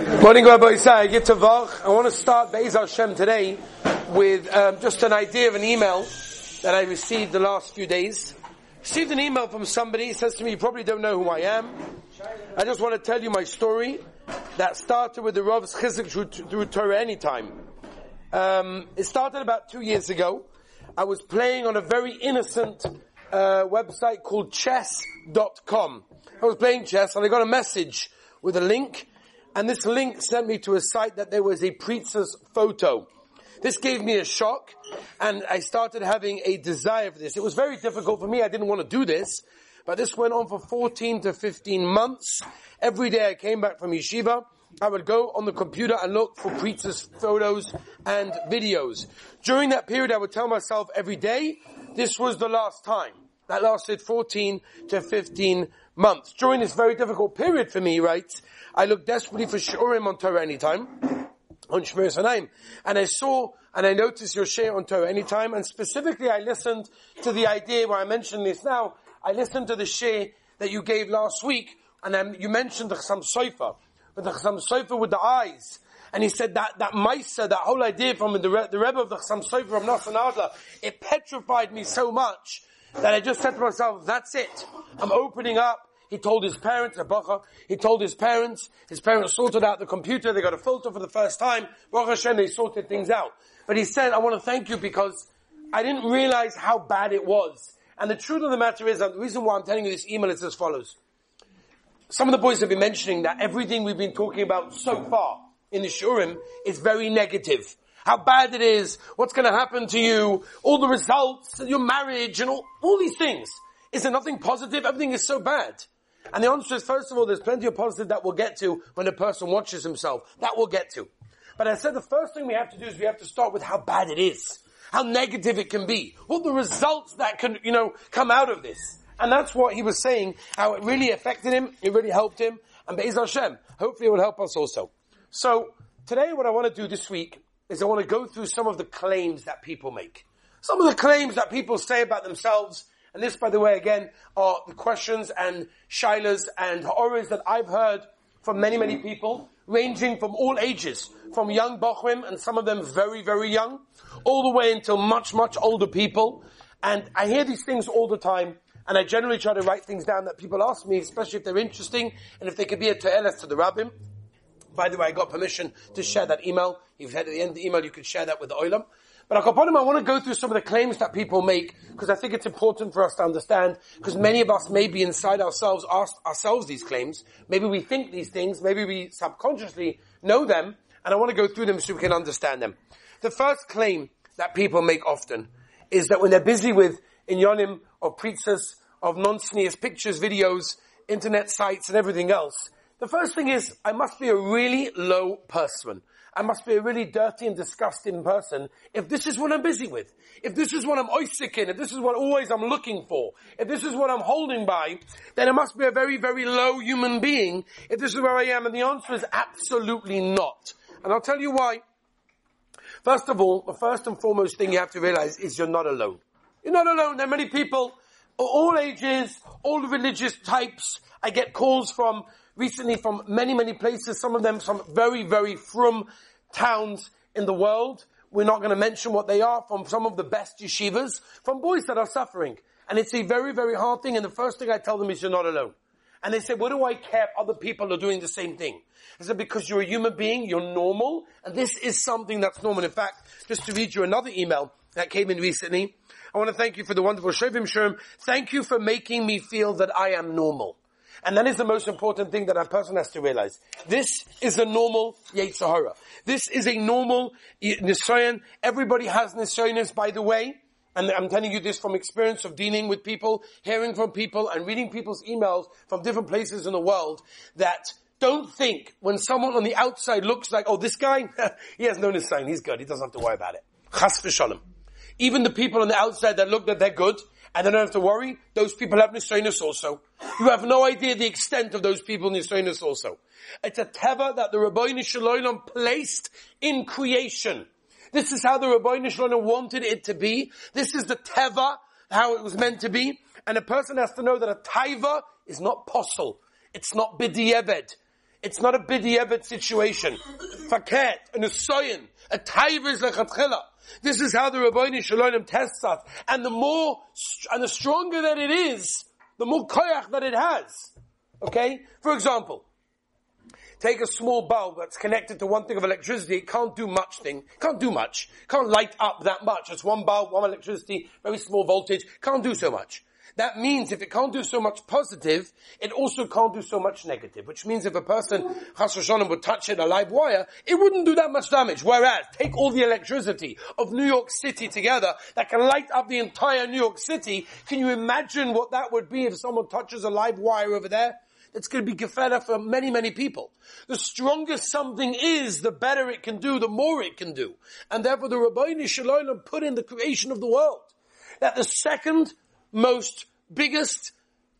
Morning, Rabbi Isai. I want to start Be'ez Hashem today with um, just an idea of an email that I received the last few days. Received an email from somebody. He says to me, "You probably don't know who I am. I just want to tell you my story that started with the Rav's Chizuk through, through Torah anytime. Um, it started about two years ago. I was playing on a very innocent uh, website called chess.com. I was playing chess and I got a message with a link and this link sent me to a site that there was a preacher's photo. This gave me a shock, and I started having a desire for this. It was very difficult for me. I didn't want to do this, but this went on for 14 to 15 months. Every day I came back from yeshiva, I would go on the computer and look for preachers' photos and videos. During that period, I would tell myself every day, this was the last time. That lasted 14 to 15 months. During this very difficult period for me, right, I looked desperately for Shiurim on Torah anytime, on Shmiras Hanaim, and I saw and I noticed your share on Torah anytime, and specifically I listened to the idea where I mentioned this now, I listened to the share that you gave last week, and then you mentioned the Chassam Sofer, but the Chassam Sofer with the eyes, and he said that, that Maisa, that whole idea from the, the Rebbe of the Chassam Sofer of Nassan Adler, it petrified me so much that I just said to myself, that's it. I'm opening up he told his parents, Abacha, he told his parents, his parents sorted out the computer, they got a filter for the first time, Baruch Hashem, they sorted things out. But he said, I want to thank you because I didn't realize how bad it was. And the truth of the matter is, and the reason why I'm telling you this email is as follows. Some of the boys have been mentioning that everything we've been talking about so far in the Shiurim is very negative. How bad it is, what's going to happen to you, all the results, your marriage, and all, all these things. Is there nothing positive? Everything is so bad. And the answer is, first of all, there's plenty of positive that we'll get to when a person watches himself. That we'll get to. But I said the first thing we have to do is we have to start with how bad it is. How negative it can be. What the results that can, you know, come out of this. And that's what he was saying, how it really affected him, it really helped him, and Be'ez Hashem, hopefully it will help us also. So, today what I want to do this week is I want to go through some of the claims that people make. Some of the claims that people say about themselves and this, by the way, again, are the questions and shilas and ha'oras that I've heard from many, many people, ranging from all ages, from young bochrim, and some of them very, very young, all the way until much, much older people. And I hear these things all the time, and I generally try to write things down that people ask me, especially if they're interesting, and if they could be a ta'eles to the rabbim. By the way, I got permission to share that email. If you've had at the end of the email, you could share that with the oilam. But Akaponim, I want to go through some of the claims that people make because I think it's important for us to understand because many of us maybe inside ourselves ask ourselves these claims. Maybe we think these things. Maybe we subconsciously know them. And I want to go through them so we can understand them. The first claim that people make often is that when they're busy with inyonim or preachers of non-sneers, pictures, videos, internet sites and everything else, the first thing is I must be a really low person. I must be a really dirty and disgusting person if this is what I'm busy with. If this is what I'm oisik in, if this is what always I'm looking for, if this is what I'm holding by, then I must be a very, very low human being if this is where I am. And the answer is absolutely not. And I'll tell you why. First of all, the first and foremost thing you have to realize is you're not alone. You're not alone. There are many people, all ages, all religious types. I get calls from recently from many, many places, some of them some very, very frum towns in the world. We're not going to mention what they are from some of the best yeshivas, from boys that are suffering. And it's a very, very hard thing. And the first thing I tell them is you're not alone. And they say, what do I care if other people are doing the same thing? I said, because you're a human being, you're normal, and this is something that's normal. In fact, just to read you another email that came in recently, I want to thank you for the wonderful Shovovim Sherm. Thank you for making me feel that I am normal. And that is the most important thing that a person has to realize. This is a normal Yetzer Hara. This is a normal Nisayan. Everybody has Nisayanis, by the way. And I'm telling you this from experience of dealing with people, hearing from people, and reading people's emails from different places in the world that don't think when someone on the outside looks like, oh, this guy, he has no Nisayan, he's good, he doesn't have to worry about it. Chas v'shalom. Even the people on the outside that look that they're good, and they don't have to worry, those people have Nisrainus also. You have no idea the extent of those people Nisrainus also. It's a teva that the Rabbi Shalom placed in creation. This is how the Rabbi Shalom wanted it to be. This is the teva, how it was meant to be. And a person has to know that a taiva is not posel. It's not bidiyeved. It's not a bidiyevit situation. Faket, an usoyin, a taiva is a lechatchila. This is how the Rabbeinu Shalom tests us. And the more, and the stronger that it is, the more koyach that it has. Okay? For example, take a small bulb that's connected to one thing of electricity, it can't do much thing, can't do much, can't light up that much. It's one bulb, one electricity, very small voltage, can't do so much. That means if it can't do so much positive, it also can't do so much negative. Which means if a person, Chas would touch it, a live wire, it wouldn't do that much damage. Whereas, take all the electricity of New York City together that can light up the entire New York City. Can you imagine what that would be if someone touches a live wire over there? It's going to be gefera for many, many people. The stronger something is, the better it can do, the more it can do. And therefore the Rabbeinu Shalom put in the creation of the world. That the second most biggest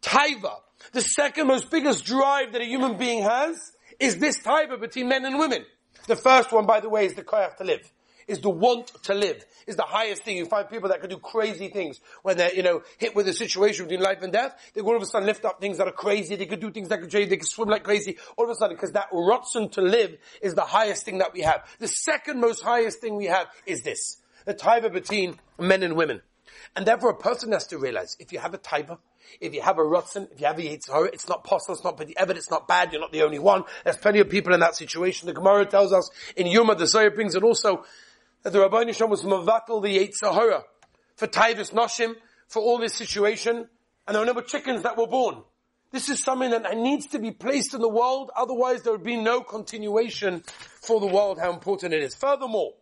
taiva, the second most biggest drive that a human being has is this taiva between men and women. The first one, by the way, is the koyach to live, is the want to live, is the highest thing. You find people that can do crazy things when they're, you know, hit with a situation between life and death. They all of a sudden lift up things that are crazy. They could do things that could change. They can swim like crazy. All of a sudden, because that rotzen to live is the highest thing that we have. The second most highest thing we have is this. The taiva between men and women. And therefore a person has to realize, if you have a taiva, if you have a rotzen, if you have a Yetzer Hara, it's not possible, it's not evidence, it's not bad, you're not the only one. There's plenty of people in that situation. The Gemara tells us in Yoma, the Zohar brings it also, that the Rabbi Nisham was mavatal the Yetzer Hara for taivas noshim, for all this situation, and there were no chickens that were born. This is something that needs to be placed in the world, otherwise there would be no continuation for the world, how important it is. Furthermore,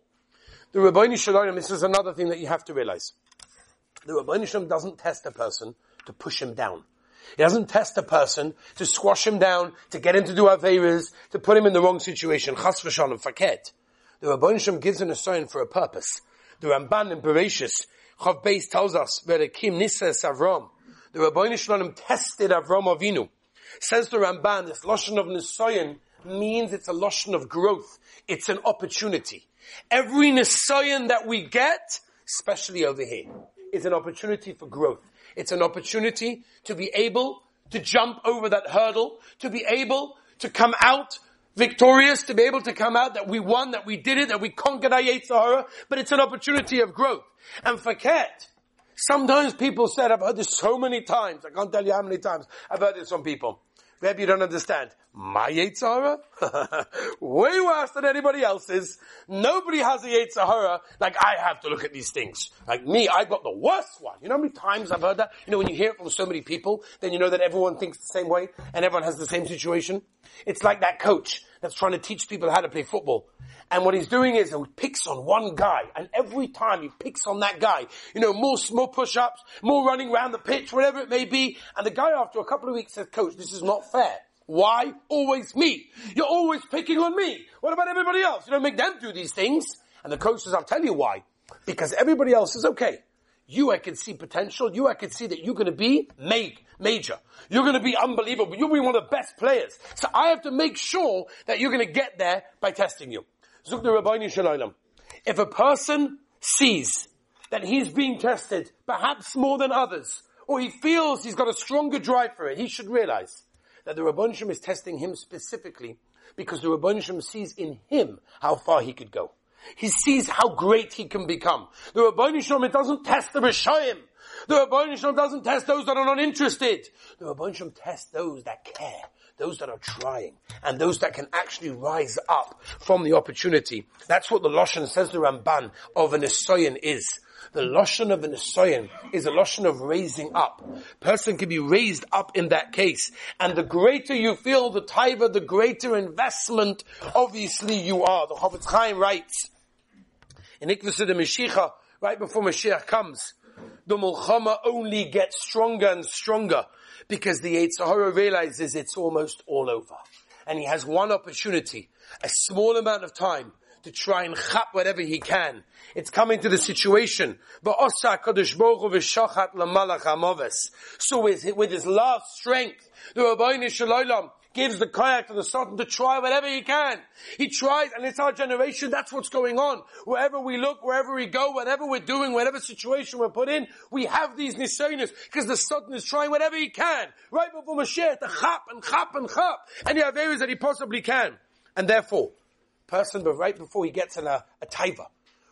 the Rabbi Shalom, this is another thing that you have to realize. The Rabbi Shalom doesn't test a person to push him down. He doesn't test a person to squash him down, to get him to do Averas, to put him in the wrong situation. Chas v'shalom, faket. The Rabban Shem gives him a sign for a purpose. The Ramban in Bereshis, Chav Beis tells us, Kim Nises Avram. The Rabban Shalom tested Avram Avinu. Says the Ramban, this Lashon of Nisayan means it's a Lashon of growth. It's an opportunity. Every Nisayan that we get, especially over here, is an opportunity for growth. It's an opportunity to be able to jump over that hurdle, to be able to come out victorious, to be able to come out that we won, that we did it, that we conquered our Sahara, but it's an opportunity of growth. And forget, sometimes people said, I've heard this so many times, I can't tell you how many times I've heard this from people. Maybe you don't understand. My Yetzer Hara? Way worse than anybody else's. Nobody has a Yetzer Hara like I have to look at these things. Like me, I've got the worst one. You know how many times I've heard that? You know, when you hear it from so many people, then you know that everyone thinks the same way and everyone has the same situation. It's like that coach that's trying to teach people how to play football. And what he's doing is he picks on one guy, and every time he picks on that guy, you know, more, more push-ups, more running around the pitch, whatever it may be, and the guy after a couple of weeks says, coach, this is not fair. Why? Always me. You're always picking on me. What about everybody else? You don't make them do these things. And the coach says, I'll tell you why. Because everybody else is okay. You, I can see potential. You, I can see that you're going to be made, major. You're going to be unbelievable. You'll be one of the best players. So I have to make sure that you're going to get there by testing you. If a person sees that he's being tested, perhaps more than others, or he feels he's got a stronger drive for it, he should realize that the Rabbanishim is testing him specifically because the Rabbanishim sees in him how far he could go. He sees how great he can become. The Rabbanishim, it doesn't test the Rishayim. The Rabbanishim doesn't test those that are not interested. The Rabbanishim tests those that care those that are trying, and those that can actually rise up from the opportunity. That's what the Lashon says the Ramban of an Esoyan is. The Lashon of an Esoyan is a Lashon of raising up. Person can be raised up in that case. And the greater you feel the taiva, the greater investment obviously you are. The Chofetz Chaim writes, in Ikvasa the Mashiach, right before Mashiach comes, the Mulchama only gets stronger and stronger because the Yetzer Hara realizes it's almost all over. And he has one opportunity, a small amount of time, to try and chap whatever he can. It's coming to the situation. So with, with his last strength, the Rabbi Shalom, gives the koyach to the Sultan to try whatever he can. He tries, and it's our generation, that's what's going on. Wherever we look, wherever we go, whatever we're doing, whatever situation we're put in, we have these nisayonis, because the Sultan is trying whatever he can. Right before Mashiach, to chap and chap and he have areas that he possibly can. And therefore, person, but right before he gets in a, a taiva,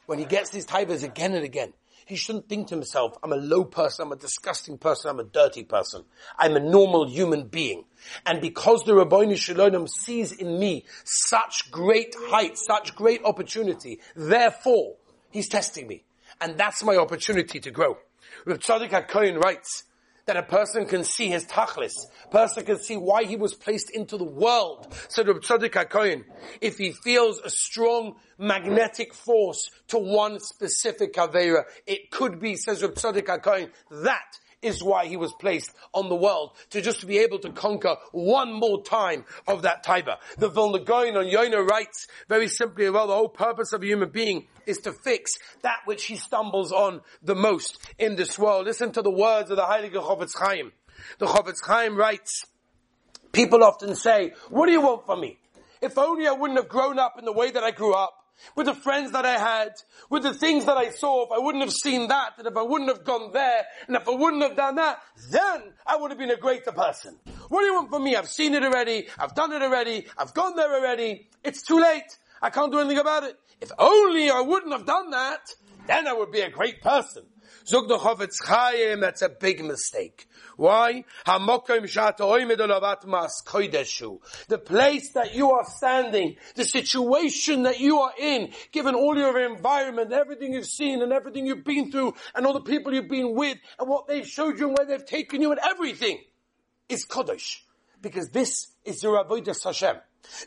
when he gets these taivas again and again, he shouldn't think to himself, I'm a low person, I'm a disgusting person, I'm a dirty person. I'm a normal human being. And because the Rabbi Shalom sees in me such great height, such great opportunity, therefore, he's testing me. And that's my opportunity to grow. Rav Tzadok HaKohen writes, that a person can see his tachlis. Person can see why he was placed into the world. Said Reb Tzadok HaKohen, if he feels a strong magnetic force to one specific Avera, it could be, says Reb Tzadok HaKohen, that is why he was placed on the world, to just be able to conquer one more time of that Taiva. The Vilna Gaon on Yonah writes very simply, well, the whole purpose of a human being is to fix that which he stumbles on the most in this world. Listen to the words of the Heilige Chofetz Chaim. The Chofetz Chaim writes, people often say, what do you want from me? If only I wouldn't have grown up in the way that I grew up with the friends that I had, with the things that I saw, if I wouldn't have seen that, and if I wouldn't have gone there, and if I wouldn't have done that, then I would have been a greater person. What do you want from me? I've seen it already, I've done it already, I've gone there already, it's too late, I can't do anything about it. If only I wouldn't have done that, then I would be a great person. Zog the Chofetz Chaim, that's a big mistake. Why? The place that you are standing, the situation that you are in, given all your environment, everything you've seen and everything you've been through, and all the people you've been with, and what they've showed you and where they've taken you and everything, is Kodesh. Because this is your Avodah Hashem.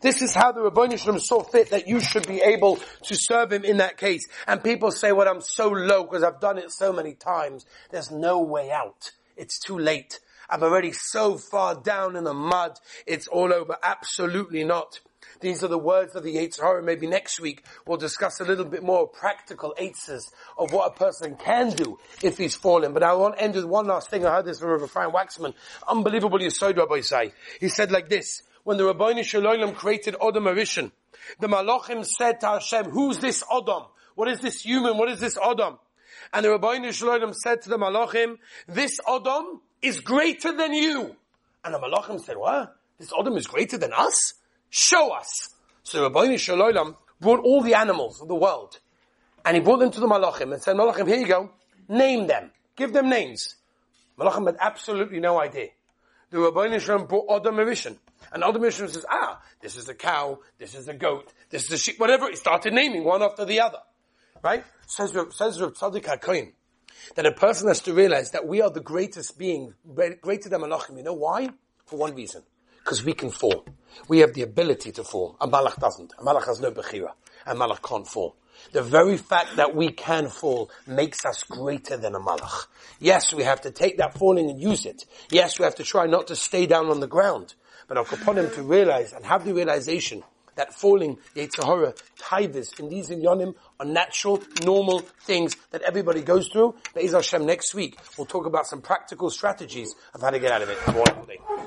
This is how the Rabbi Shalom saw fit that you should be able to serve him in that case. And people say, well, I'm so low because I've done it so many times. There's no way out. It's too late. I'm already so far down in the mud. It's all over. Absolutely not. These are the words of the Yetzer Hara. Maybe next week we'll discuss a little bit more practical eitzes of what a person can do if he's fallen. But I want to end with one last thing. I heard this from Rabbi Chaim Waxman. Unbelievable Yesod Rabbi say. He said like this, when the Rabbi Shalom created Adam Arishan, the Malachim said to Hashem, who's this Adam? What is this human? What is this Adam? And the Rabbi Shalom said to the Malachim, this Adam is greater than you. And the Malachim said, what? This Adam is greater than us? Show us. So Rabbi Shalom brought all the animals of the world. And he brought them to the Malachim and said, Malachim, here you go. Name them. Give them names. Malachim had absolutely no idea. The Rabbi Shalom brought Adam Arishan. And Adam Arishan says, ah, this is a cow, this is a goat, this is a sheep, whatever. He started naming one after the other. Right? Says, says Rav Tzadok HaKohen, that a person has to realize that we are the greatest being, greater than Malachim. You know why? For one reason. Because we can fall. We have the ability to fall. A Malach doesn't. A Malach has no Bechira. A Malach can't fall. The very fact that we can fall makes us greater than a Malach. Yes, we have to take that falling and use it. Yes, we have to try not to stay down on the ground. But I'll upon him to realize and have the realization that falling Hara, Taivas, in these inyanim are natural, normal things that everybody goes through. Be'ez Hashem next week, we'll talk about some practical strategies of how to get out of it.